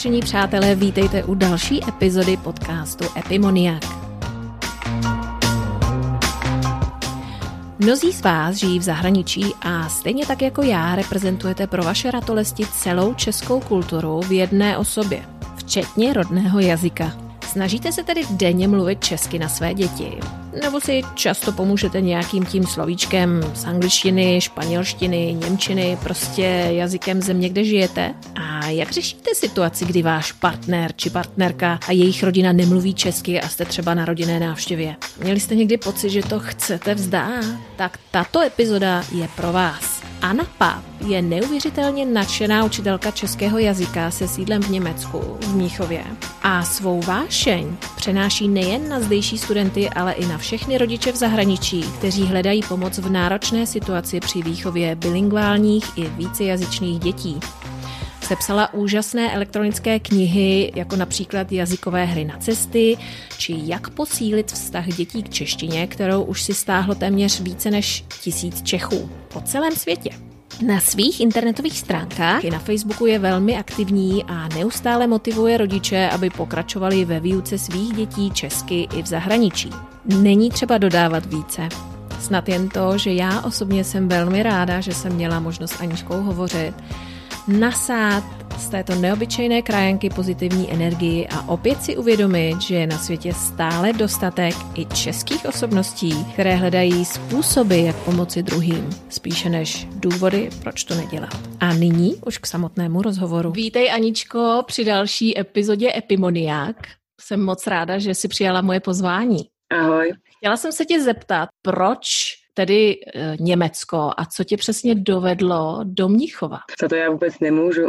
Vážení přátelé, vítejte u další epizody podcastu Epimoniak. Mnozí z vás žijí v zahraničí a stejně tak jako já reprezentujete pro vaše ratolesti celou českou kulturu v jedné osobě, včetně rodného jazyka. Snažíte se tedy denně mluvit česky na své děti? Nebo si často pomůžete nějakým tím slovíčkem z angličtiny, španělštiny, němčiny, prostě jazykem země, kde žijete? A jak řešíte situaci, kdy váš partner či partnerka a jejich rodina nemluví česky a jste třeba na rodinné návštěvě? Měli jste někdy pocit, že to chcete vzdát? Tak tato epizoda je pro vás. Anna Páp je neuvěřitelně nadšená učitelka českého jazyka se sídlem v Německu, v Míchově. A svou vášeň přenáší nejen na zdejší studenty, ale i na všechny rodiče v zahraničí, kteří hledají pomoc v náročné situaci při výchově bilingválních i vícejazyčných dětí. Sepsala úžasné elektronické knihy, jako například jazykové hry na cesty, či jak posílit vztah dětí k češtině, kterou už si stáhlo téměř více než tisíc Čechů po celém světě. Na svých internetových stránkách i na Facebooku je velmi aktivní a neustále motivuje rodiče, aby pokračovali ve výuce svých dětí česky i v zahraničí. Není třeba dodávat více. Snad jen to, že já osobně jsem velmi ráda, že jsem měla možnost Aničkou hovořit nasát z této neobyčejné krajenky pozitivní energii a opět si uvědomit, že je na světě stále dostatek i českých osobností, které hledají způsoby, jak pomoci druhým, spíše než důvody, proč to nedělat. A nyní už k samotnému rozhovoru. Vítej Aničko při další epizodě Epimoniák. Jsem moc ráda, že jsi přijala moje pozvání. Ahoj. Chtěla jsem se tě zeptat, proč tedy e, Německo a co tě přesně dovedlo do Mnichova? Co to já vůbec nemůžu.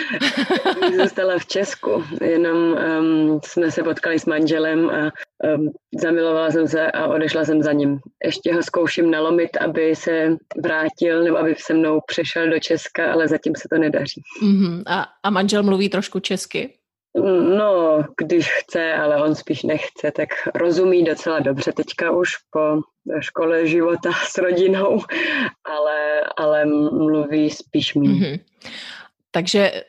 Zůstala v Česku, jenom um, jsme se potkali s manželem a um, zamilovala jsem se a odešla jsem za ním. Ještě ho zkouším nalomit, aby se vrátil nebo aby se mnou přešel do Česka, ale zatím se to nedaří. Uh-huh. A, a manžel mluví trošku česky? No, když chce, ale on spíš nechce, tak rozumí docela dobře teďka už po škole života s rodinou, ale, ale mluví spíš mý. Mm-hmm. Takže eh,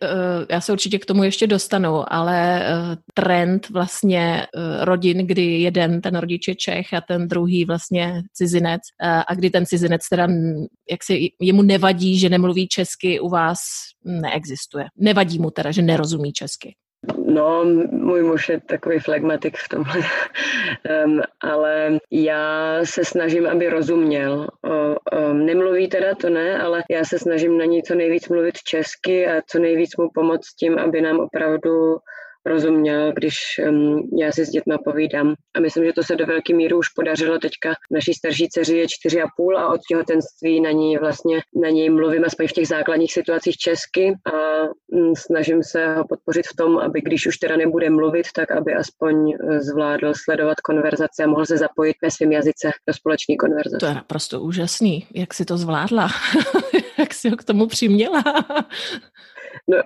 já se určitě k tomu ještě dostanu, ale eh, trend vlastně eh, rodin, kdy jeden ten rodič je Čech a ten druhý vlastně cizinec a kdy ten cizinec teda, jak se jemu nevadí, že nemluví česky, u vás neexistuje. Nevadí mu teda, že nerozumí česky. No, můj muž je takový flegmatik v tomhle, um, ale já se snažím, aby rozuměl. um, nemluví teda, to ne, ale já se snažím na ní co nejvíc mluvit česky a co nejvíc mu pomoct tím, aby nám opravdu rozuměl, když um, já si s dětma povídám. A myslím, že to se do velké míry už podařilo teďka. Naší starší dceři je čtyři a půl a od těhotenství na ní vlastně na něj mluvím aspoň v těch základních situacích česky a um, snažím se ho podpořit v tom, aby když už teda nebude mluvit, tak aby aspoň e, zvládl sledovat konverzace a mohl se zapojit ve svém jazyce do společné konverzace. To je naprosto úžasný. Jak si to zvládla? Jak si ho k tomu přiměla? No,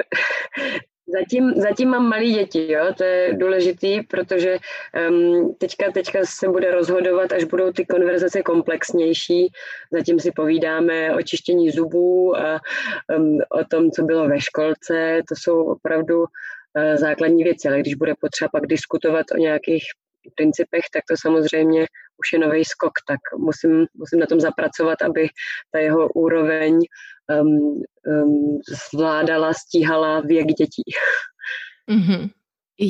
Zatím, zatím mám malé děti, jo? to je důležitý, protože um, teďka, teďka se bude rozhodovat, až budou ty konverzace komplexnější. Zatím si povídáme o čištění zubů a um, o tom, co bylo ve školce. To jsou opravdu uh, základní věci, ale když bude potřeba pak diskutovat o nějakých principech, tak to samozřejmě už je nový skok, tak musím, musím na tom zapracovat, aby ta jeho úroveň um, um, zvládala, stíhala věk dětí. Mm-hmm.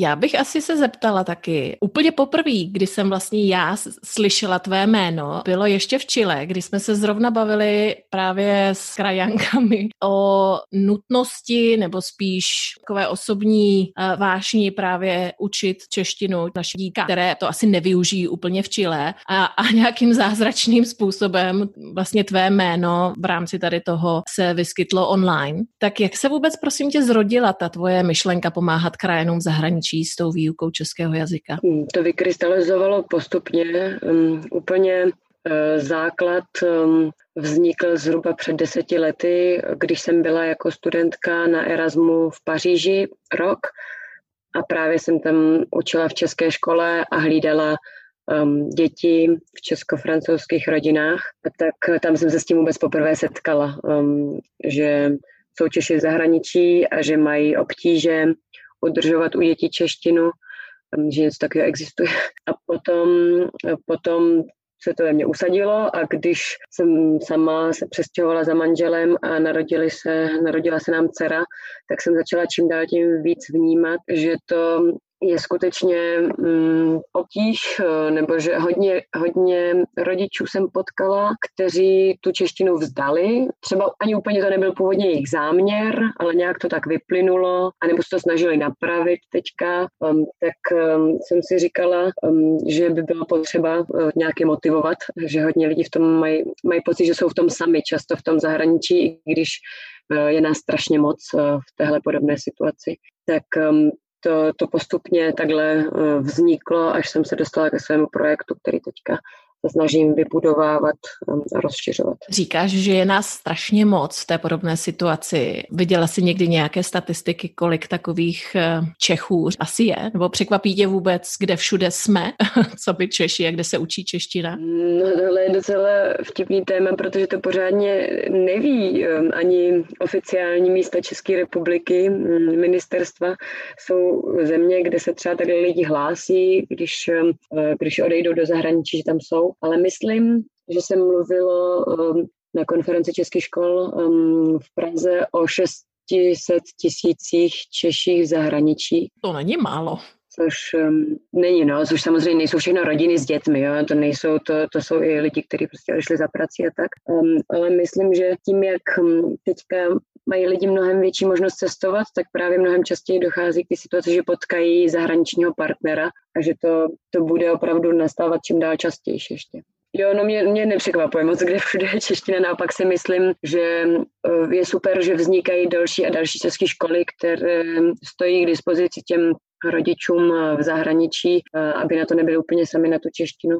Já bych asi se zeptala taky. Úplně poprvé, kdy jsem vlastně já slyšela tvé jméno, bylo ještě v Chile, kdy jsme se zrovna bavili právě s krajankami o nutnosti nebo spíš takové osobní uh, vášní právě učit češtinu naše díka, které to asi nevyužijí úplně v Chile a, a nějakým zázračným způsobem vlastně tvé jméno v rámci tady toho se vyskytlo online. Tak jak se vůbec prosím tě zrodila ta tvoje myšlenka pomáhat krajanům zahraničí? Zahraničí s tou výukou českého jazyka? Hmm, to vykrystalizovalo postupně. Um, úplně uh, základ um, vznikl zhruba před deseti lety, když jsem byla jako studentka na Erasmu v Paříži rok a právě jsem tam učila v české škole a hlídala děti v česko-francouzských rodinách, tak tam jsem se s tím vůbec poprvé setkala, že jsou Češi v zahraničí a že mají obtíže udržovat u dětí češtinu, že něco takového existuje. A potom, potom se to ve mně usadilo a když jsem sama se přestěhovala za manželem a narodili se, narodila se nám dcera, tak jsem začala čím dál tím víc vnímat, že to je skutečně mm, obtíž, eh, nebo že hodně, hodně rodičů jsem potkala, kteří tu češtinu vzdali. Třeba ani úplně to nebyl původně jejich záměr, ale nějak to tak vyplynulo, anebo se to snažili napravit teďka. Um, tak um, jsem si říkala, um, že by bylo potřeba uh, nějaké motivovat, že hodně lidí v tom mají, mají pocit, že jsou v tom sami, často v tom zahraničí, i když uh, je nás strašně moc v téhle podobné situaci. Tak um, to, to postupně takhle eh, vzniklo, až jsem se dostala ke svému projektu, který teďka snažím vybudovávat a rozšiřovat. Říkáš, že je nás strašně moc v té podobné situaci. Viděla jsi někdy nějaké statistiky, kolik takových eh, Čechů asi je? Nebo překvapí tě vůbec, kde všude jsme, co by Češi a kde se učí čeština? No tohle je docela vtipný téma, protože to pořádně neví ani oficiální místa České republiky, ministerstva. Jsou země, kde se třeba tady lidi hlásí, když, eh, když odejdou do zahraničí, že tam jsou ale myslím, že se mluvilo um, na konferenci českých škol um, v Praze o 600 tisících Češích v zahraničí. To není málo. Což um, není, no, což samozřejmě nejsou všechno rodiny s dětmi, jo, to nejsou, to, to jsou i lidi, kteří prostě odešli za prací a tak, um, ale myslím, že tím, jak um, teďka mají lidi mnohem větší možnost cestovat, tak právě mnohem častěji dochází k té situaci, že potkají zahraničního partnera a že to, to bude opravdu nastávat čím dál častěji ještě. Jo, no mě, mě nepřekvapuje moc, kde všude je čeština, naopak si myslím, že eh, je super, že vznikají další a další české školy, které stojí k dispozici těm rodičům v zahraničí, aby na to nebyli úplně sami na tu češtinu.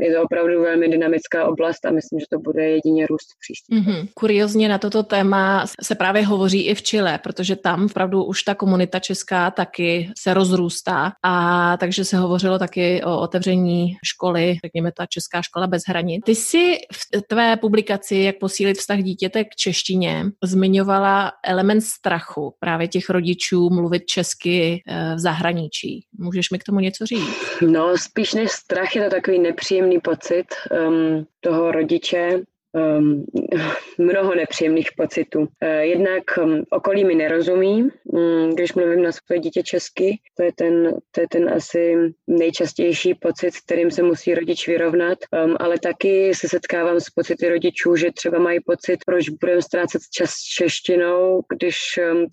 Je to opravdu velmi dynamická oblast a myslím, že to bude jedině růst v příští. Mm-hmm. Kuriozně na toto téma se právě hovoří i v Chile, protože tam opravdu už ta komunita česká taky se rozrůstá a takže se hovořilo taky o otevření školy, řekněme ta česká škola bez hranic. Ty jsi v tvé publikaci, jak posílit vztah dítěte k češtině, zmiňovala element strachu právě těch rodičů mluvit česky eh, v zahraničí zahraničí. Můžeš mi k tomu něco říct? No, spíš než strach je to takový nepříjemný pocit um, toho rodiče, mnoho nepříjemných pocitů. Uh, jednak um, okolí mi nerozumí, um, když mluvím na své dítě česky, to je, ten, to je ten asi nejčastější pocit, kterým se musí rodič vyrovnat, um, ale taky se setkávám s pocity rodičů, že třeba mají pocit, proč budeme ztrácet čas s češtinou, když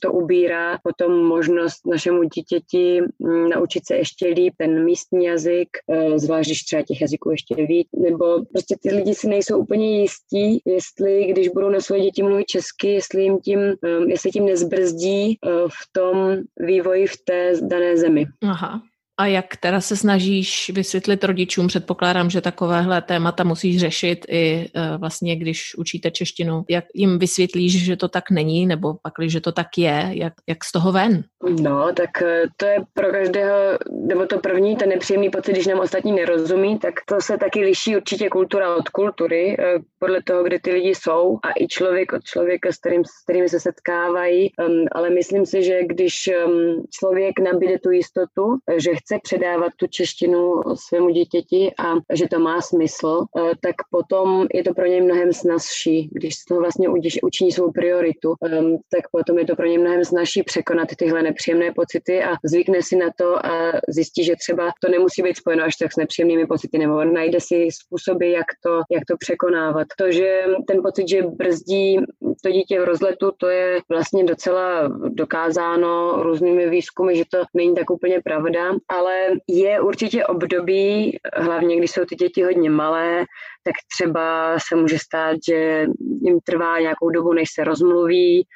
to ubírá potom možnost našemu dítěti um, naučit se ještě líp ten místní jazyk, uh, zvlášť když třeba těch jazyků ještě víc, nebo prostě ty lidi si nejsou úplně jistí, zjistí, jestli, když budou na svoje děti mluvit česky, jestli jim tím, um, jestli tím nezbrzdí uh, v tom vývoji v té dané zemi. Aha. A jak teda se snažíš vysvětlit rodičům? Předpokládám, že takovéhle témata musíš řešit i e, vlastně, když učíte češtinu. Jak jim vysvětlíš, že to tak není, nebo pak, že to tak je? Jak, jak z toho ven? No, tak e, to je pro každého, nebo to první, ten nepříjemný pocit, když nám ostatní nerozumí, tak to se taky liší určitě kultura od kultury, e, podle toho, kde ty lidi jsou a i člověk od člověka, s, kterým, s kterými se setkávají. Um, ale myslím si, že když um, člověk nabíde tu jistotu, že chce chce předávat tu češtinu svému dítěti a že to má smysl, eh, tak potom je to pro něj mnohem snazší, když z toho vlastně učiní svou prioritu, ehm, tak potom je to pro něj mnohem snazší překonat tyhle nepříjemné pocity a zvykne si na to a zjistí, že třeba to nemusí být spojeno až tak s nepříjemnými pocity, nebo najde si způsoby, jak to, jak to překonávat. To, že ten pocit, že brzdí to dítě v rozletu, to je vlastně docela dokázáno různými výzkumy, že to není tak úplně pravda, ale je určitě období, hlavně když jsou ty děti hodně malé, tak třeba se může stát, že jim trvá nějakou dobu, než se rozmluví,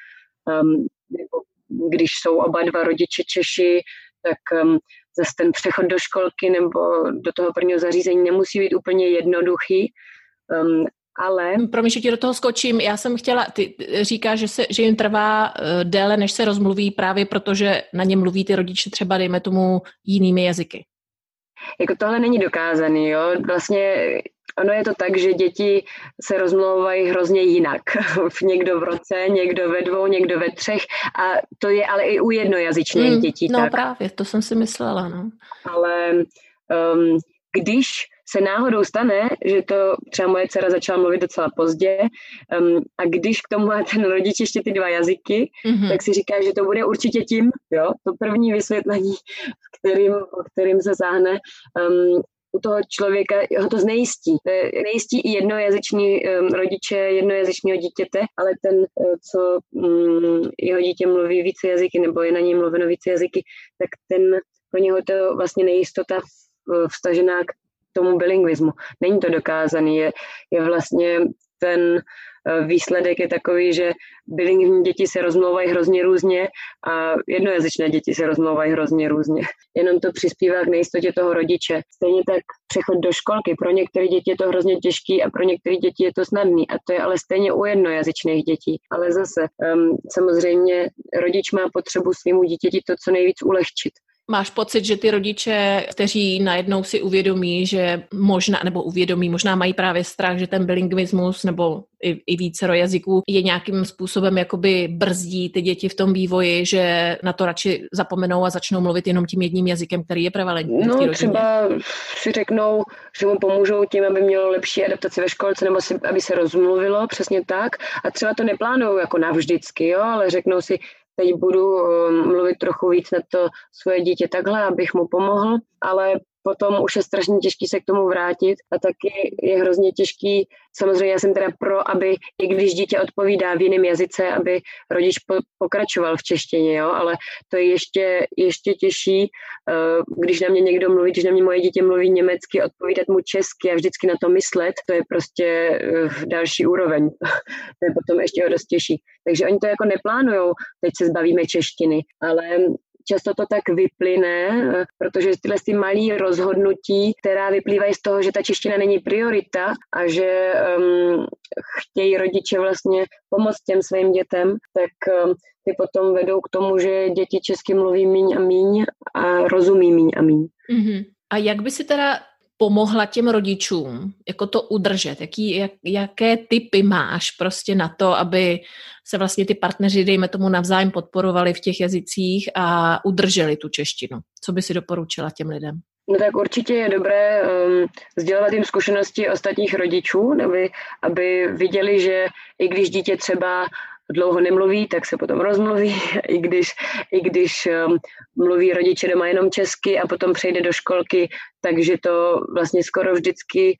nebo když jsou oba dva rodiče Češi, tak um, zase ten přechod do školky nebo do toho prvního zařízení nemusí být úplně jednoduchý, um, ale... Promiň, že ti do toho skočím. Já jsem chtěla, ty říkáš, že, se, že jim trvá uh, déle, než se rozmluví právě protože na ně mluví ty rodiče třeba, dejme tomu, jinými jazyky. Jako tohle není dokázaný, jo. Vlastně ono je to tak, že děti se rozmlouvají hrozně jinak. někdo v roce, někdo ve dvou, někdo ve třech a to je ale i u jednojazyčných mm, dětí no tak. právě, to jsem si myslela, no. Ale um, když se náhodou stane, že to třeba moje dcera začala mluvit docela pozdě um, a když k tomu má ten rodič ještě ty dva jazyky, mm-hmm. tak si říká, že to bude určitě tím, jo, to první vysvětlení, kterým, kterým se záhne, um, u toho člověka ho to znejistí. Nejistí i jednojazyční um, rodiče jednojazyčního dítěte, ale ten, uh, co um, jeho dítě mluví více jazyky nebo je na něj mluveno více jazyky, tak ten pro něho to vlastně nejistota vstažená k tomu bilingvismu. Není to dokázaný, je, je vlastně ten eh, výsledek je takový, že bilingvní děti se rozmlouvají hrozně různě a jednojazyčné děti se rozmlouvají hrozně různě. Jenom to přispívá k nejistotě toho rodiče. Stejně tak přechod do školky. Pro některé děti je to hrozně těžký a pro některé děti je to snadný. A to je ale stejně u jednojazyčných dětí. Ale zase um, samozřejmě rodič má potřebu svýmu dítěti to co nejvíc ulehčit. Máš pocit, že ty rodiče, kteří najednou si uvědomí, že možná, nebo uvědomí, možná mají právě strach, že ten bilingvismus nebo i, i více jazyků je nějakým způsobem jakoby brzdí ty děti v tom vývoji, že na to radši zapomenou a začnou mluvit jenom tím jedním jazykem, který je prevalentní No třeba si řeknou, že mu pomůžou tím, aby mělo lepší adaptaci ve školce nebo si, aby se rozmluvilo, přesně tak. A třeba to neplánují jako navždycky, jo, ale řeknou si, teď budu um, mluvit trochu víc na to svoje dítě takhle, abych mu pomohl, ale potom už je strašně těžký se k tomu vrátit a taky je hrozně těžký, samozřejmě já jsem teda pro, aby i když dítě odpovídá v jiném jazyce, aby rodič po, pokračoval v češtině, jo, ale to je ještě, ještě těžší, uh, když na mě někdo mluví, když na mě moje dítě mluví německy, odpovídat mu česky a vždycky na to myslet, to je prostě uh, další úroveň. to je potom ještě dost těžší. Takže oni to jako neplánujou, teď se zbavíme češtiny, ale často to tak vyplyne, protože tyhle ty malé rozhodnutí, která vyplývají z toho, že ta čeština není priorita a že um, chtějí rodiče vlastně pomoct těm svým dětem, tak um, ty potom vedou k tomu, že děti česky mluví míň a míň a rozumí míň a míň. Mm-hmm. A jak by si teda pomohla těm rodičům, jako to udržet? Jaký, jak, jaké typy máš prostě na to, aby se vlastně ty partneři, dejme tomu, navzájem podporovali v těch jazycích a udrželi tu češtinu? Co by si doporučila těm lidem? No tak určitě je dobré um, sdělovat jim zkušenosti ostatních rodičů, aby, aby viděli, že i když dítě třeba dlouho nemluví, tak se potom rozmluví, i když, i když um, mluví rodiče doma jenom česky a potom přejde do školky, takže to vlastně skoro vždycky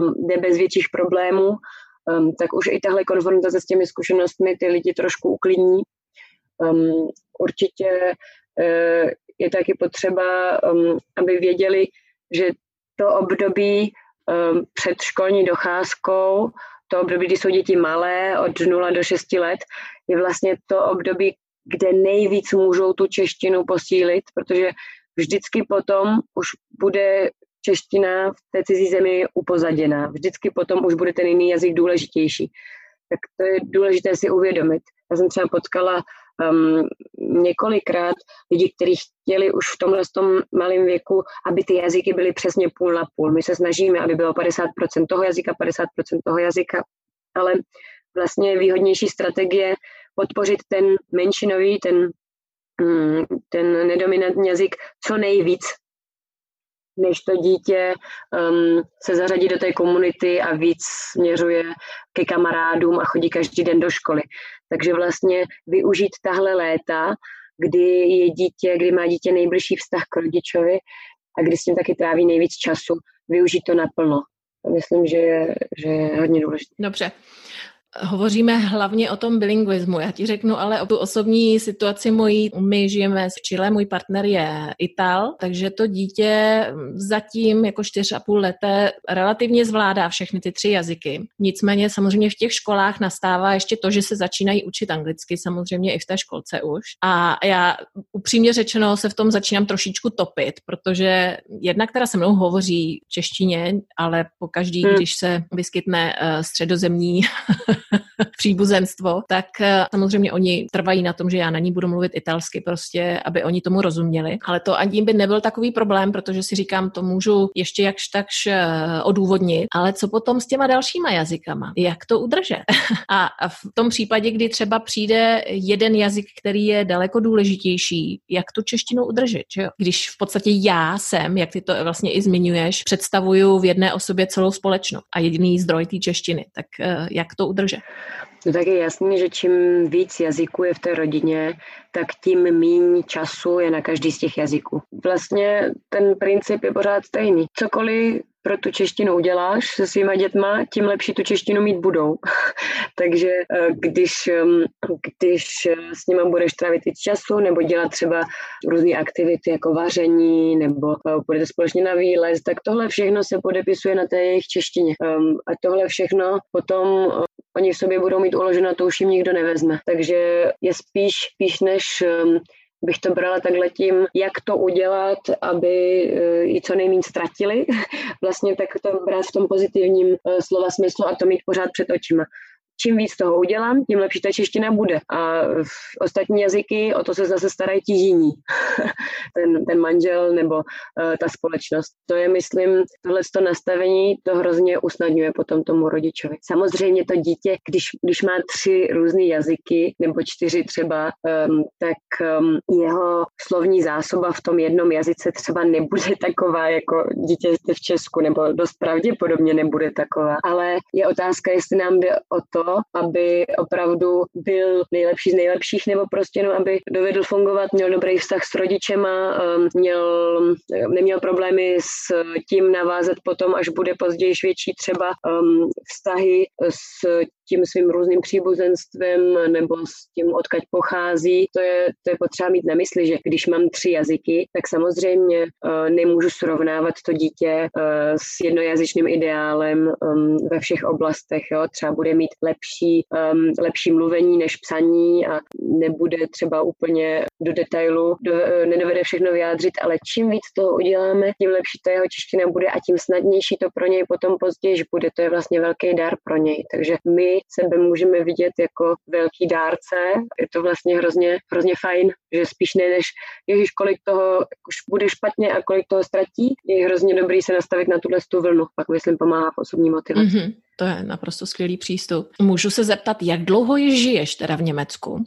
um, jde bez větších problémů, um, tak už i tahle konfrontace s těmi zkušenostmi ty lidi trošku uklidní. Určitě uh, je taky potřeba, aby věděli, že to období před školní docházkou to období, kdy jsou děti malé, od 0 do 6 let, je vlastně to období, kde nejvíc můžou tu češtinu posílit, protože vždycky potom už bude čeština v té cizí zemi upozaděná. Vždycky potom už bude ten jiný jazyk důležitější. Tak to je důležité si uvědomit. Já jsem třeba potkala um, několikrát lidi, kteří chtěli už v tomhle tom malém věku, aby ty jazyky byly přesně půl na půl. My se snažíme, aby bylo 50% toho jazyka, 50% toho jazyka, ale vlastně výhodnější strategie podpořit ten menšinový, ten, um, ten nedominantní jazyk co nejvíc, než to dítě um, se zařadí do té komunity a víc směřuje ke kamarádům a chodí každý den do školy. Takže vlastně využít tahle léta, kdy je dítě, kdy má dítě nejbližší vztah k rodičovi a kdy s tím taky tráví nejvíc času, využít to naplno. Myslím, že je, že je hodně důležité. Dobře. Hovoříme hlavně o tom bilingvismu. Já ti řeknu ale o tu osobní situaci mojí. My žijeme v Chile, můj partner je Ital, takže to dítě zatím jako čtyř a půl leté relativně zvládá všechny ty tři jazyky. Nicméně samozřejmě v těch školách nastává ještě to, že se začínají učit anglicky, samozřejmě i v té školce už. A já upřímně řečeno se v tom začínám trošičku topit, protože jedna, která se mnou hovoří v češtině, ale po každý, hmm. když se vyskytne uh, středozemní příbuzenstvo, tak eh, samozřejmě oni trvají na tom, že já na ní budu mluvit italsky prostě, aby oni tomu rozuměli. Ale to ani by nebyl takový problém, protože si říkám, to můžu ještě jakž takž eh, odůvodnit. Ale co potom s těma dalšíma jazykama? Jak to udržet? a v tom případě, kdy třeba přijde jeden jazyk, který je daleko důležitější, jak tu češtinu udržet? Že jo? Když v podstatě já jsem, jak ty to vlastně i zmiňuješ, představuju v jedné osobě celou společnost a jediný zdroj té češtiny, tak eh, jak to udržet? No tak je jasný, že čím víc jazyků je v té rodině, tak tím méně času je na každý z těch jazyků. Vlastně ten princip je pořád stejný. Cokoliv pro tu češtinu uděláš se svýma dětma, tím lepší tu češtinu mít budou. Takže eh, když, ehm, když eh, s nima budeš trávit víc času nebo dělat třeba různé aktivity jako vaření nebo eh, budete společně na výlez, tak tohle všechno se podepisuje na té jejich češtině. Ehm, a tohle všechno potom oni v sobě budou mít uloženo, to už jim nikdo nevezme. Takže je spíš, spíš než ehm, bych to brala takhle tím, jak to udělat, aby eh, i co nejméně ztratili, vlastně tak to brát v tom pozitivním eh, slova smyslu a to mít pořád před očima čím víc toho udělám, tím lepší ta čeština bude. A v ostatní jazyky, o to se zase starají ti jiní. ten, ten manžel nebo uh, ta společnost. To je, myslím, tohle to nastavení to hrozně usnadňuje potom tomu rodičovi. Samozřejmě to dítě, když, když má tři různé jazyky nebo čtyři třeba, um, tak um, jeho slovní zásoba v tom jednom jazyce třeba nebude taková jako dítě v Česku, nebo dost pravděpodobně nebude taková. Ale je otázka, jestli nám jde o to, aby opravdu byl nejlepší z nejlepších, nebo prostě no, aby dovedl fungovat, měl dobrý vztah s rodičema, um, měl, neměl problémy s tím navázat potom, až bude později větší třeba um, vztahy s tím svým různým příbuzenstvem nebo s tím, odkaď pochází. To je, to je potřeba mít na mysli, že když mám tři jazyky, tak samozřejmě nemůžu srovnávat to dítě s jednojazyčným ideálem ve všech oblastech. Jo. Třeba bude mít lepší, um, lepší mluvení než psaní a nebude třeba úplně do detailu, do, uh, nedovede všechno vyjádřit, ale čím víc toho uděláme, tím lepší ta jeho čeština bude a tím snadnější to pro něj potom později bude. To je vlastně velký dar pro něj. Takže my sebe můžeme vidět jako velký dárce. Je to vlastně hrozně, hrozně fajn, že spíš ne než ježiš, kolik toho bude špatně a kolik toho ztratí, je hrozně dobrý se nastavit na tuhle tu vlnu. Pak myslím pomáhá v osobní motivaci. Mm-hmm. To je naprosto skvělý přístup. Můžu se zeptat, jak dlouho již žiješ teda v Německu?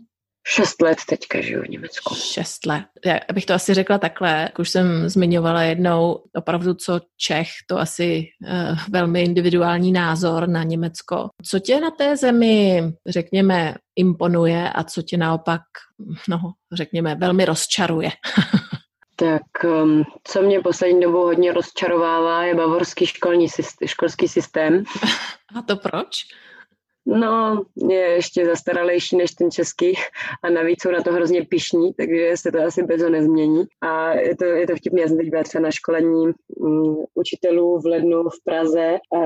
Šest let teďka žiju v Německu. Šest let. Já bych to asi řekla takhle, jak už jsem zmiňovala jednou, opravdu co Čech, to asi uh, velmi individuální názor na Německo. Co tě na té zemi, řekněme, imponuje a co tě naopak, no, řekněme, velmi rozčaruje? tak um, co mě poslední dobou hodně rozčarovává, je bavorský školní systém, školský systém. A to proč? No, je ještě zastaralejší než ten český a navíc jsou na to hrozně pišní, takže se to asi bez nezmění. A je to, je to vtipné, já jsem teď byla třeba na školení um, učitelů v lednu v Praze a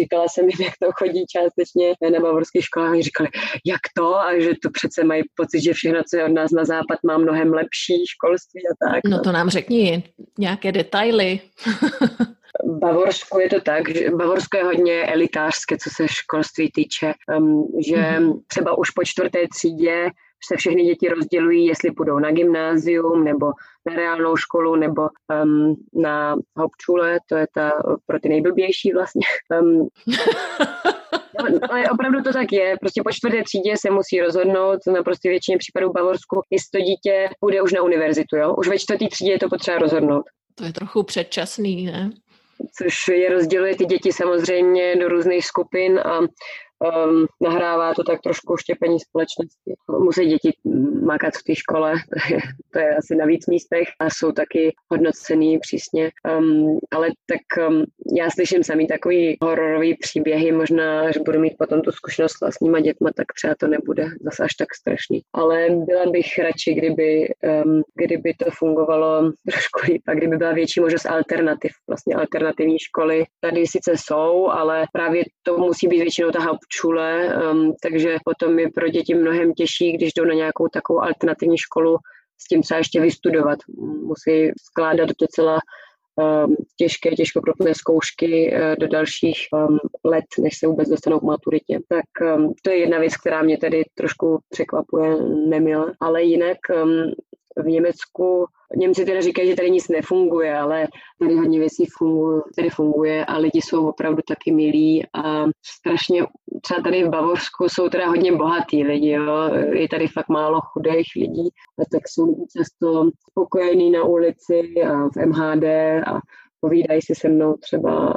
říkala jsem jim, jak to chodí částečně na bavorských školách. Oni říkali, jak to a že to přece mají pocit, že všechno, co je od nás na západ, má mnohem lepší školství a tak. No to nám řekni nějaké detaily. Bavorsku je to tak, že Bavorsko je hodně elitářské, co se školství týče, um, že mm-hmm. třeba už po čtvrté třídě se všechny děti rozdělují, jestli půjdou na gymnázium nebo na reálnou školu nebo um, na Hauptschule, to je ta pro ty nejblbější vlastně. Um, No, ale opravdu to tak je. Prostě po čtvrté třídě se musí rozhodnout na prostě většině případů v Bavorsku, jestli to dítě půjde už na univerzitu. Jo? Už ve čtvrté třídě je to potřeba rozhodnout. To je trochu předčasný, ne? Což je rozděluje ty děti samozřejmě do různých skupin a um, nahrává to tak trošku štěpení společnosti. Musí děti makat v té škole, to je, to je asi na víc místech a jsou taky hodnocený přísně. Um, ale tak um, já slyším sami takový hororový příběhy, možná, že budu mít potom tu zkušenost s vlastníma dětma, tak třeba to nebude zase až tak strašný. Ale byla bych radši, kdyby, um, kdyby to fungovalo trošku líp a kdyby byla větší možnost alternativ, vlastně alternativní školy. Tady sice jsou, ale právě to musí být většinou ta čule, um, takže potom je pro děti mnohem těžší, když jdou na nějakou takovou alternativní školu, s tím třeba ještě vystudovat. Musí skládat docela um, těžké, těžkopropné zkoušky uh, do dalších um, let, než se vůbec dostanou k maturitě. Tak um, to je jedna věc, která mě tedy trošku překvapuje nemile, ale jinak um, v Německu Němci teda říkají, že tady nic nefunguje, ale tady hodně věcí funguje, tady funguje a lidi jsou opravdu taky milí a strašně, třeba tady v Bavorsku jsou teda hodně bohatý lidi, jo. je tady fakt málo chudých lidí a tak jsou často spokojení na ulici a v MHD a povídají si se mnou třeba.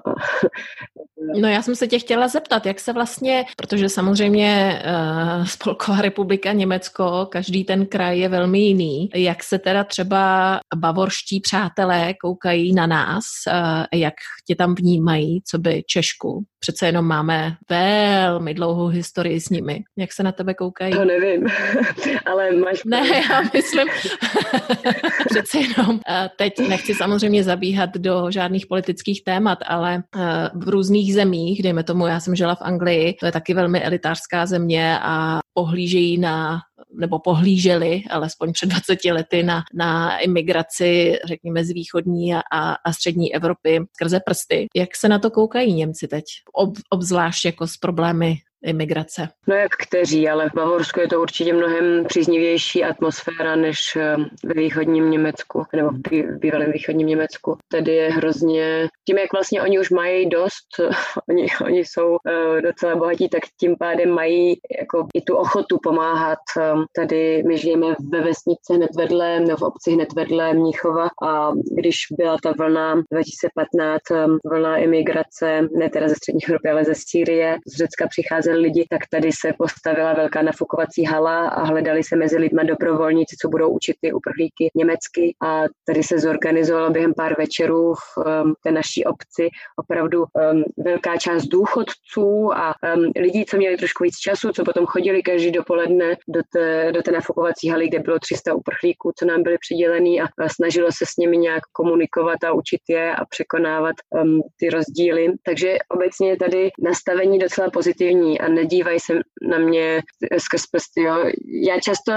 No já jsem se tě chtěla zeptat, jak se vlastně, protože samozřejmě uh, Spolková republika Německo, každý ten kraj je velmi jiný, jak se teda třeba bavorští přátelé koukají na nás, uh, jak tě tam vnímají, co by Češku? Přece jenom máme velmi dlouhou historii s nimi. Jak se na tebe koukají? To nevím, ale máš... Ne, já myslím, přece jenom uh, teď nechci samozřejmě zabíhat do žádných politických témat, ale eh, v různých zemích, dejme tomu, já jsem žila v Anglii, to je taky velmi elitářská země a pohlížejí na nebo pohlíželi alespoň před 20 lety na, na imigraci, řekněme, z východní a, a střední Evropy skrze prsty. Jak se na to koukají Němci teď? Ob, obzvlášť jako s problémy imigrace? No jak kteří, ale v Bavorsku je to určitě mnohem příznivější atmosféra než eh, ve východním Německu, nebo v bývalém východním Německu. Tady je hrozně, tím jak vlastně oni už mají dost, oni, oni jsou uh, docela bohatí, tak tím pádem mají jako i tu ochotu pomáhat. Um, tady my žijeme ve vesnici hned vedle, nebo v obci hned vedle Mnichova a když byla ta vlna 2015, um, vlna imigrace, ne teda ze střední Evropy, ale ze Sýrie, z Řecka přichází přicházeli lidi, tak tady se postavila velká nafukovací hala a hledali se mezi lidma dobrovolníci, co budou učit ty uprchlíky německy a tady se zorganizovalo během pár večerů v um, té naší obci opravdu um, velká část důchodců a um, lidí, co měli trošku víc času, co potom chodili každý dopoledne do té, do té nafukovací haly, kde bylo 300 uprchlíků, co nám byli přidělený a, a snažilo se s nimi nějak komunikovat a učit je a překonávat um, ty rozdíly. Takže obecně je tady nastavení docela pozitivní a nedívají se na mě skrz prsty. Jo. Já často,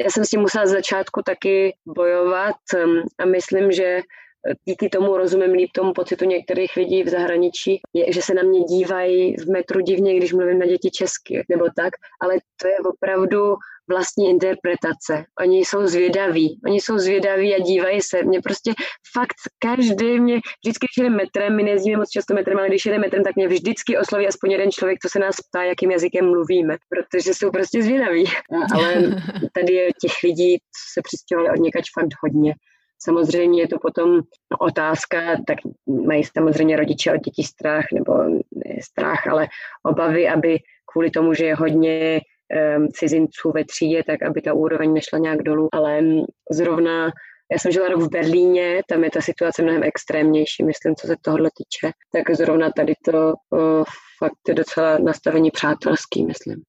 já jsem s tím musela z začátku taky bojovat um, a myslím, že díky tomu rozumím líp tomu pocitu některých lidí v zahraničí, je, že se na mě dívají v metru divně, když mluvím na děti česky nebo tak, ale to je opravdu vlastní interpretace. Oni jsou zvědaví, oni jsou zvědaví a dívají se. Mě prostě fakt každý mě, vždycky, když jde metrem, my nejezdíme moc často metrem, ale když jde metrem, tak mě vždycky osloví aspoň jeden člověk, co se nás ptá, jakým jazykem mluvíme, protože jsou prostě zvědaví. Ale tady je těch lidí, co se přistěhovali od někač fakt hodně. Samozřejmě je to potom otázka, tak mají samozřejmě rodiče od dětí strach, nebo ne strach, ale obavy, aby kvůli tomu, že je hodně cizinců ve třídě, tak aby ta úroveň nešla nějak dolů. Ale zrovna já jsem žila rok v Berlíně, tam je ta situace mnohem extrémnější, myslím, co se tohohle týče. Tak zrovna tady to o, fakt je docela nastavení přátelský, myslím.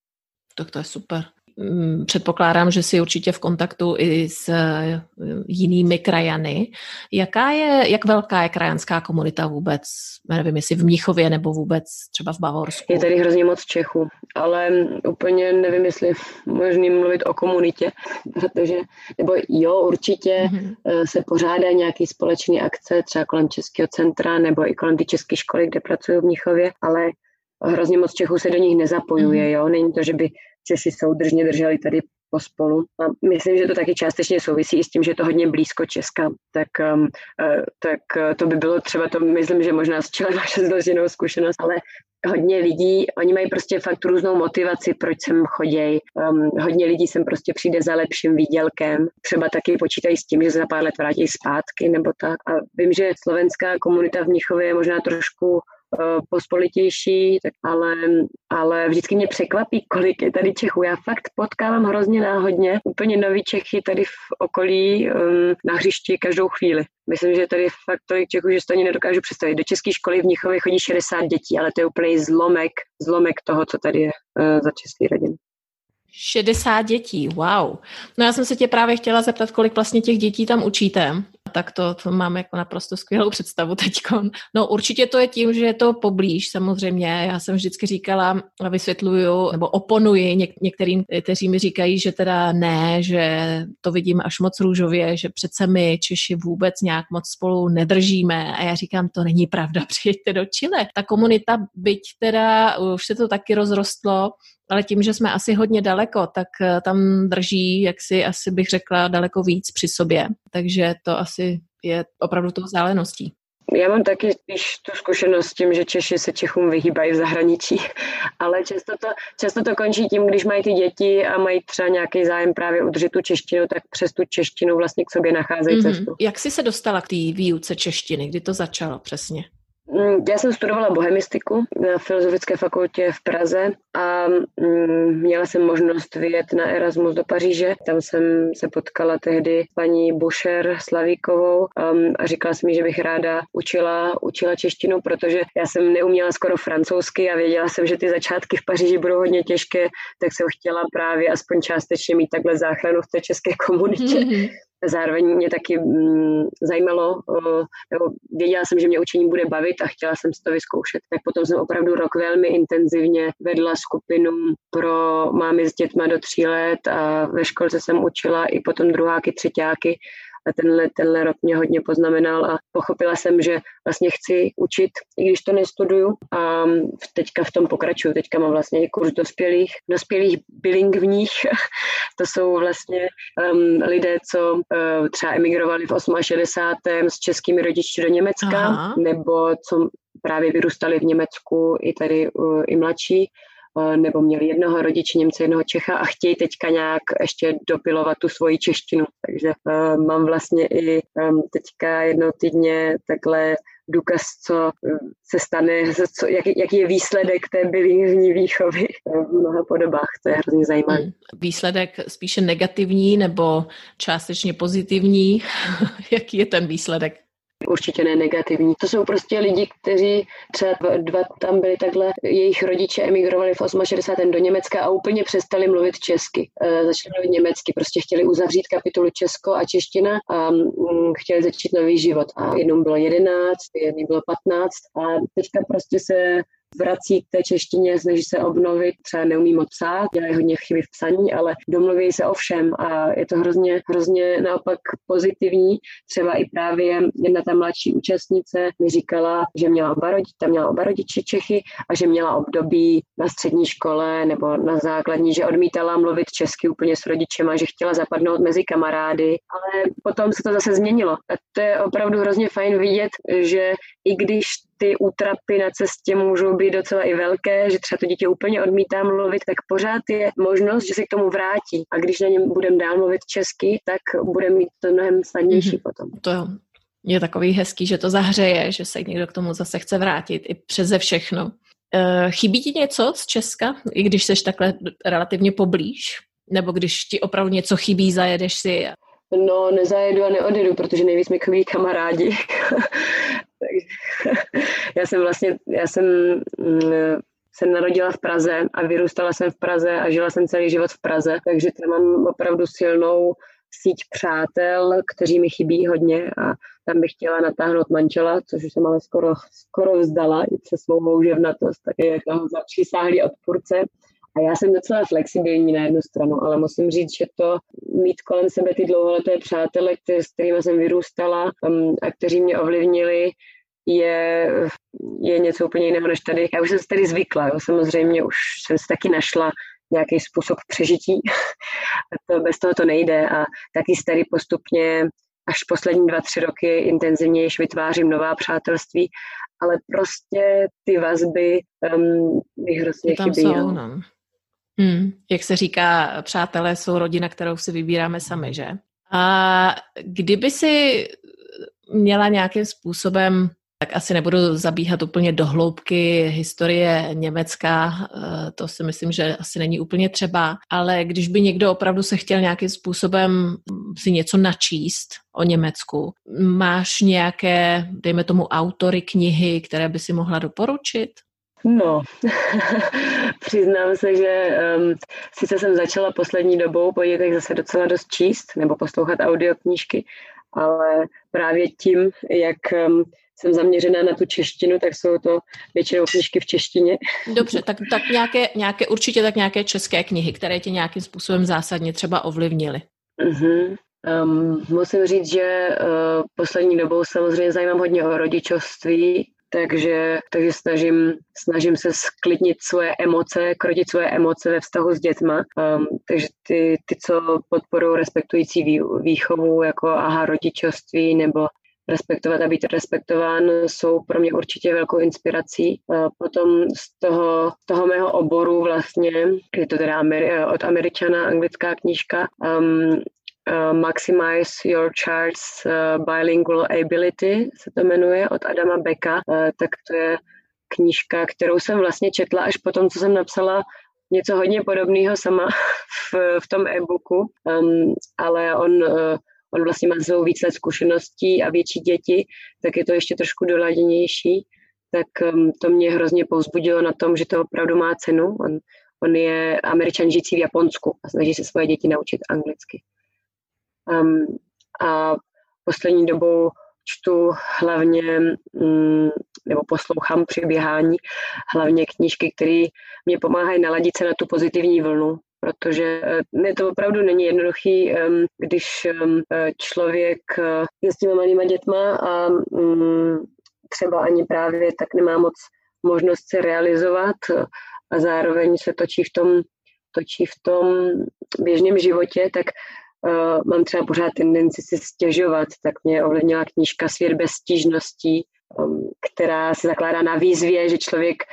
Tak to je super. Mm, předpokládám, že jsi určitě v kontaktu i s eh, jinými krajany. Jaká je, jak velká je krajanská komunita vůbec? Nevím, jestli v Mnichově nebo vůbec třeba v Bavorsku. Je tady hrozně moc Čechů, ale úplně nevím, jestli možný mluvit o komunitě, protože, nebo jo, určitě mm-hmm. se pořádá nějaký společný akce, třeba kolem Českého centra nebo i kolem ty české školy, kde pracuju v Mnichově, ale hrozně moc Čechů se do nich nezapojuje, mm-hmm. jo, není to, že by Češi soudržně drželi tady pospolu. A myslím, že to taky částečně souvisí i s tím, že je to hodně blízko Česka. Tak, um, uh, tak uh, to by bylo třeba to, myslím, že možná z čela naše zloženou zkušenost, ale hodně lidí, oni mají prostě fakt různou motivaci, proč sem chodějí. Um, hodně lidí sem prostě přijde za lepším výdělkem. Třeba taky počítají s tím, že za pár let vrátí zpátky nebo tak. A vím, že slovenská komunita v Mnichově je možná trošku Eh, pospolitější, tak ale, ale vždycky mě překvapí, kolik je tady Čechů. Já fakt potkávám hrozně náhodně úplně nový Čechy tady v okolí um, na hřišti každou chvíli. Myslím, že tady fakt tolik Čechů, že to ani nedokážu představit. Do české školy v Mnichově chodí 60 dětí, ale to je úplně zlomek, zlomek toho, co tady je uh, za český rodin. 60 dětí, wow. No já jsem se tě právě chtěla zeptat, kolik vlastně těch dětí tam učíte, Tak to, to mám jako naprosto skvělou představu teď. No určitě to je tím, že je to poblíž samozřejmě. Já jsem vždycky říkala vysvětluju nebo oponuji něk- některým, kteří mi říkají, že teda ne, že to vidím až moc růžově, že přece my Češi vůbec nějak moc spolu nedržíme. A já říkám, to není pravda, přijďte do Chile. Ta komunita, byť teda už se to taky rozrostlo, ale tím, že jsme asi hodně daleko, tak tam drží, jak si asi bych řekla, daleko víc při sobě. Takže to asi je opravdu tou záleností. Já mám taky spíš tu zkušenost s tím, že Češi se Čechům vyhýbají v zahraničí, ale často to, často to končí tím, když mají ty děti a mají třeba nějaký zájem právě udržet tu češtinu, tak přes tu češtinu vlastně k sobě nacházejí mm-hmm. cestu. Jak jsi se dostala k té výuce češtiny? Kdy to začalo přesně? Mm, já jsem studovala bohemistiku na Filozofické fakultě v Praze a mm, měla jsem možnost vyjet na Erasmus do Paříže. Tam jsem se potkala tehdy paní Buscher Slavíkovou um, a říkala jsem mi, že bych ráda učila, učila češtinu, protože já jsem neuměla skoro francouzsky a věděla jsem, že ty začátky v Paříži budou hodně těžké, tak jsem chtěla právě aspoň částečně mít takhle záchranu v té české komunitě. Mm-hmm. Zároveň mě taky mm, zajímalo, nebo věděla jsem, že mě učení bude bavit a chtěla jsem si to vyzkoušet. Tak potom jsem opravdu rok velmi intenzivně vedla skupinu pro mámy s dětma do tří let a ve školce jsem učila i potom druháky, třetíáky a tenhle, tenhle rok mě hodně poznamenal a pochopila jsem, že vlastně chci učit, i když to nestuduju a teďka v tom pokračuju. Teďka mám vlastně i kurz dospělých, dospělých bilingvních. to jsou vlastně um, lidé, co uh, třeba emigrovali v 68. s českými rodiči do Německa, Aha. nebo co právě vyrůstali v Německu i tady uh, i mladší nebo měli jednoho rodiče Němce, jednoho Čecha a chtějí teďka nějak ještě dopilovat tu svoji češtinu. Takže uh, mám vlastně i um, teďka jednou týdně takhle důkaz, co se stane, co, jak, jaký je výsledek té bilingvní výchovy v mnoha podobách. To je hrozně zajímavé. Hmm. Výsledek spíše negativní nebo částečně pozitivní? jaký je ten výsledek? Určitě ne negativní. To jsou prostě lidi, kteří třeba dva tam byli takhle, jejich rodiče emigrovali v 68. do Německa a úplně přestali mluvit česky. E, začali mluvit německy, prostě chtěli uzavřít kapitolu Česko a čeština a mm, chtěli začít nový život. A jednou bylo 11, jednou bylo 15 a teďka prostě se vrací k té češtině, snaží se obnovit, třeba neumí moc psát, dělají hodně chyby v psaní, ale domluví se o všem a je to hrozně, hrozně naopak pozitivní. Třeba i právě jedna ta mladší účastnice mi říkala, že měla oba rodiče, měla oba rodiče Čechy a že měla období na střední škole nebo na základní, že odmítala mluvit česky úplně s rodičema, že chtěla zapadnout mezi kamarády, ale potom se to zase změnilo. A to je opravdu hrozně fajn vidět, že i když ty útrapy na cestě můžou být docela i velké, že třeba to dítě úplně odmítá mluvit, tak pořád je možnost, že se k tomu vrátí. A když na něm budeme dál mluvit česky, tak bude mít to mnohem snadnější mm-hmm. potom. To jo. Je takový hezký, že to zahřeje, že se někdo k tomu zase chce vrátit i přeze všechno. E, chybí ti něco z Česka, i když jsi takhle relativně poblíž? Nebo když ti opravdu něco chybí, zajedeš si No, nezajedu a neodjedu, protože nejvíc mi chodí kamarádi. já jsem vlastně, já jsem mm, se narodila v Praze a vyrůstala jsem v Praze a žila jsem celý život v Praze, takže tam mám opravdu silnou síť přátel, kteří mi chybí hodně a tam bych chtěla natáhnout manžela, což jsem ale skoro, skoro vzdala i přes svou mouževnatost, tak je jako zapřísáhlý odpůrce. A já jsem docela flexibilní na jednu stranu, ale musím říct, že to mít kolem sebe ty dlouholeté přátele, které, s kterými jsem vyrůstala um, a kteří mě ovlivnili, je, je něco úplně jiného než tady. Já už jsem se tady zvykla, jo. samozřejmě už jsem si taky našla nějaký způsob přežití. to, bez toho to nejde a taky se tady postupně až poslední dva, tři roky intenzivněji vytvářím nová přátelství, ale prostě ty vazby um, mi hrozně tam chybí. Jsou, no. Hmm, jak se říká, přátelé jsou rodina, kterou si vybíráme sami, že? A kdyby si měla nějakým způsobem, tak asi nebudu zabíhat úplně do hloubky historie Německa, eh, to si myslím, že asi není úplně třeba, ale když by někdo opravdu se chtěl nějakým způsobem si něco načíst o Německu, máš nějaké, dejme tomu, autory knihy, které by si mohla doporučit? No, přiznám se, že um, sice jsem začala poslední dobou po dětech zase docela dost číst nebo poslouchat audioknížky, ale právě tím, jak jsem zaměřená na tu češtinu, tak jsou to většinou knižky v češtině. Dobře, tak, tak nějaké, nějaké, určitě tak nějaké české knihy, které tě nějakým způsobem zásadně třeba ovlivnily. Uh-huh. Um, musím říct, že uh, poslední dobou samozřejmě zajímám hodně o rodičovství, takže, takže snažím, snažím se sklidnit svoje emoce, krotit svoje emoce ve vztahu s dětma. Um, takže ty, ty, co podporují respektující výchovu, jako aha, rodičovství nebo respektovat a být respektován, jsou pro mě určitě velkou inspirací. Potom z toho, toho mého oboru vlastně, je to teda Ameri- od Američana anglická knížka, um, uh, Maximize Your Child's uh, Bilingual Ability, se to jmenuje, od Adama Becka, uh, tak to je knížka, kterou jsem vlastně četla až po tom, co jsem napsala něco hodně podobného sama v, v tom e-booku, um, ale on uh, on vlastně má svou víc let zkušeností a větší děti, tak je to ještě trošku doladěnější, tak um, to mě hrozně povzbudilo na tom, že to opravdu má cenu. On, on je američan žijící v Japonsku a snaží se svoje děti naučit anglicky. Um, a poslední dobou čtu hlavně, um, nebo poslouchám při běhání, hlavně knížky, které mě pomáhají naladit se na tu pozitivní vlnu, protože ne, to opravdu není jednoduchý, když člověk eh, je s těma malýma dětma a mm, třeba ani právě tak nemá moc možnost se realizovat a zároveň se točí v tom, točí v tom běžném životě, tak uh, mám třeba pořád tendenci si stěžovat, tak mě ovlivnila knížka Svět bez stížností, která se zakládá na výzvě, že člověk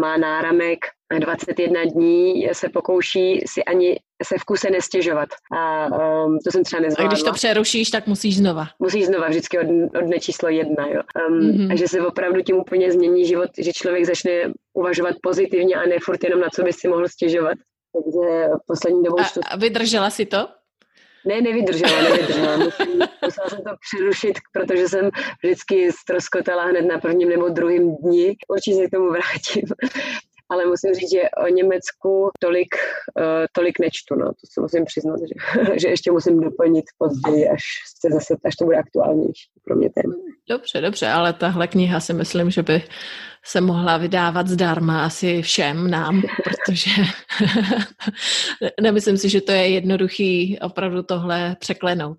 má náramek 21 dní se pokouší si ani se v kuse nestěžovat. A um, to jsem třeba nezvládla. A když to přerušíš, tak musíš znova. Musíš znova, vždycky od, od dne číslo jedna. Jo. Um, mm-hmm. A že se opravdu tím úplně změní život, že člověk začne uvažovat pozitivně a ne furt jenom na co by si mohl stěžovat. Takže poslední dobou... A, a vydržela si to? Ne, nevydržela, nevydržela. Musela jsem to přerušit, protože jsem vždycky ztroskotala hned na prvním nebo druhém dni. Určitě se k tomu vrátím ale musím říct, že o Německu tolik, uh, tolik nečtu, no, to se musím přiznat, že, že ještě musím doplnit později, až, se zase, až to bude aktuálnější pro mě téma. Dobře, dobře, ale tahle kniha si myslím, že by se mohla vydávat zdarma asi všem nám, protože nemyslím si, že to je jednoduchý opravdu tohle překlenout.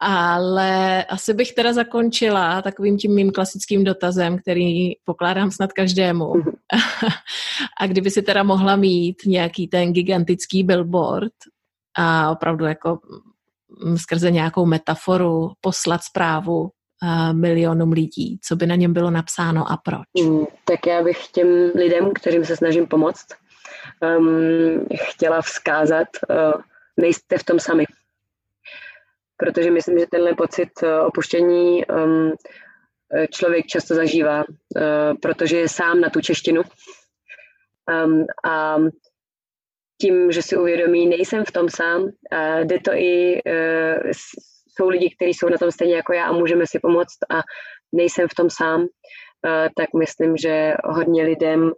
Ale asi bych teda zakončila takovým tím mým klasickým dotazem, který pokládám snad každému. A kdyby si teda mohla mít nějaký ten gigantický billboard a opravdu jako mm, skrze nějakou metaforu poslat zprávu milionům lidí, co by na něm bylo napsáno a proč? Mm, tak já bych těm lidem, kterým se snažím pomoct, um, chtěla vzkázat, uh, nejste v tom sami protože myslím, že tenhle pocit eh, opuštění um, člověk často zažívá, uh, protože je sám na tu češtinu. Um, a tím, že si uvědomí, nejsem v tom sám, a jde to i, uh, jsou lidi, kteří jsou na tom stejně jako já a můžeme si pomoct a nejsem v tom sám, uh, tak myslím, že hodně lidem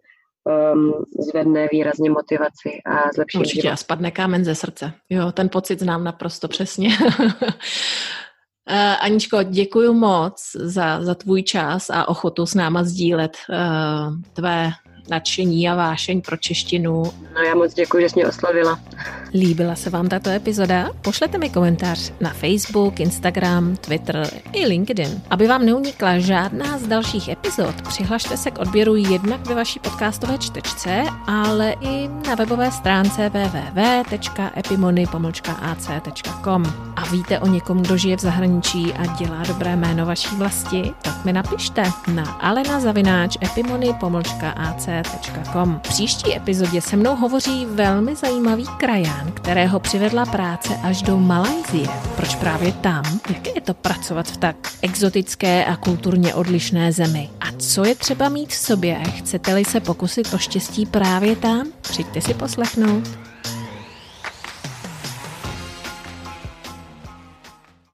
um, zvedne výrazně motivaci a zlepší Určitě život. a spadne kámen ze srdce. Jo, ten pocit znám naprosto přesně. Uh, Aničko, děkuji moc za, za tvůj čas a ochotu s náma sdílet uh, tvé nadšení a vášeň pro češtinu. No já moc děkuji, že jsi mě oslavila. Líbila se vám tato epizoda? Pošlete mi komentář na Facebook, Instagram, Twitter i LinkedIn. Aby vám neunikla žádná z dalších epizod, přihlašte se k odběru jednak ve vaší podcastové čtečce, ale i na webové stránce www.epimony.ac.com. A víte o někom, kdo žije v zahraničí a dělá dobré jméno vaší vlasti? Tak mi napište na alenazavináč.epimony.ac.com www.cz.com. V příští epizodě se mnou hovoří velmi zajímavý krajan, kterého přivedla práce až do Malajzie. Proč právě tam? Jak je to pracovat v tak exotické a kulturně odlišné zemi? A co je třeba mít v sobě? Chcete-li se pokusit o štěstí právě tam? Přijďte si poslechnout.